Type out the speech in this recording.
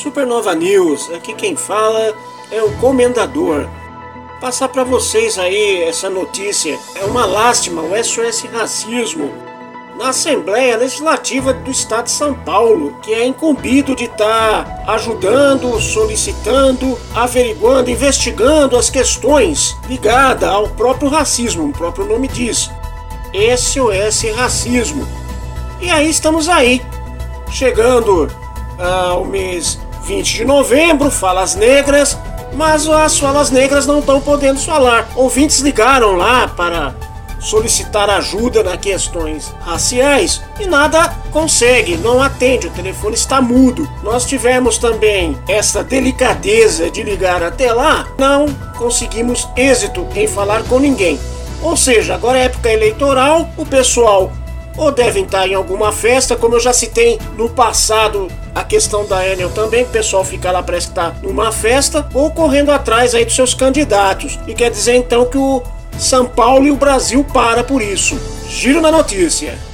Supernova News, aqui quem fala é o Comendador. Passar para vocês aí essa notícia. É uma lástima o SOS Racismo na Assembleia Legislativa do Estado de São Paulo, que é incumbido de estar tá ajudando, solicitando, averiguando, investigando as questões ligadas ao próprio racismo, o próprio nome diz. SOS Racismo. E aí estamos aí, chegando ao mês 20 de novembro, Falas Negras, mas as falas negras não estão podendo falar. Ouvintes ligaram lá para solicitar ajuda nas questões raciais e nada consegue, não atende, o telefone está mudo. Nós tivemos também essa delicadeza de ligar até lá, não conseguimos êxito em falar com ninguém. Ou seja, agora é época eleitoral, o pessoal ou devem estar em alguma festa, como eu já citei no passado a questão da Enel também, o pessoal fica lá, parece que está numa festa, ou correndo atrás aí dos seus candidatos. E quer dizer então que o São Paulo e o Brasil para por isso. Giro na notícia.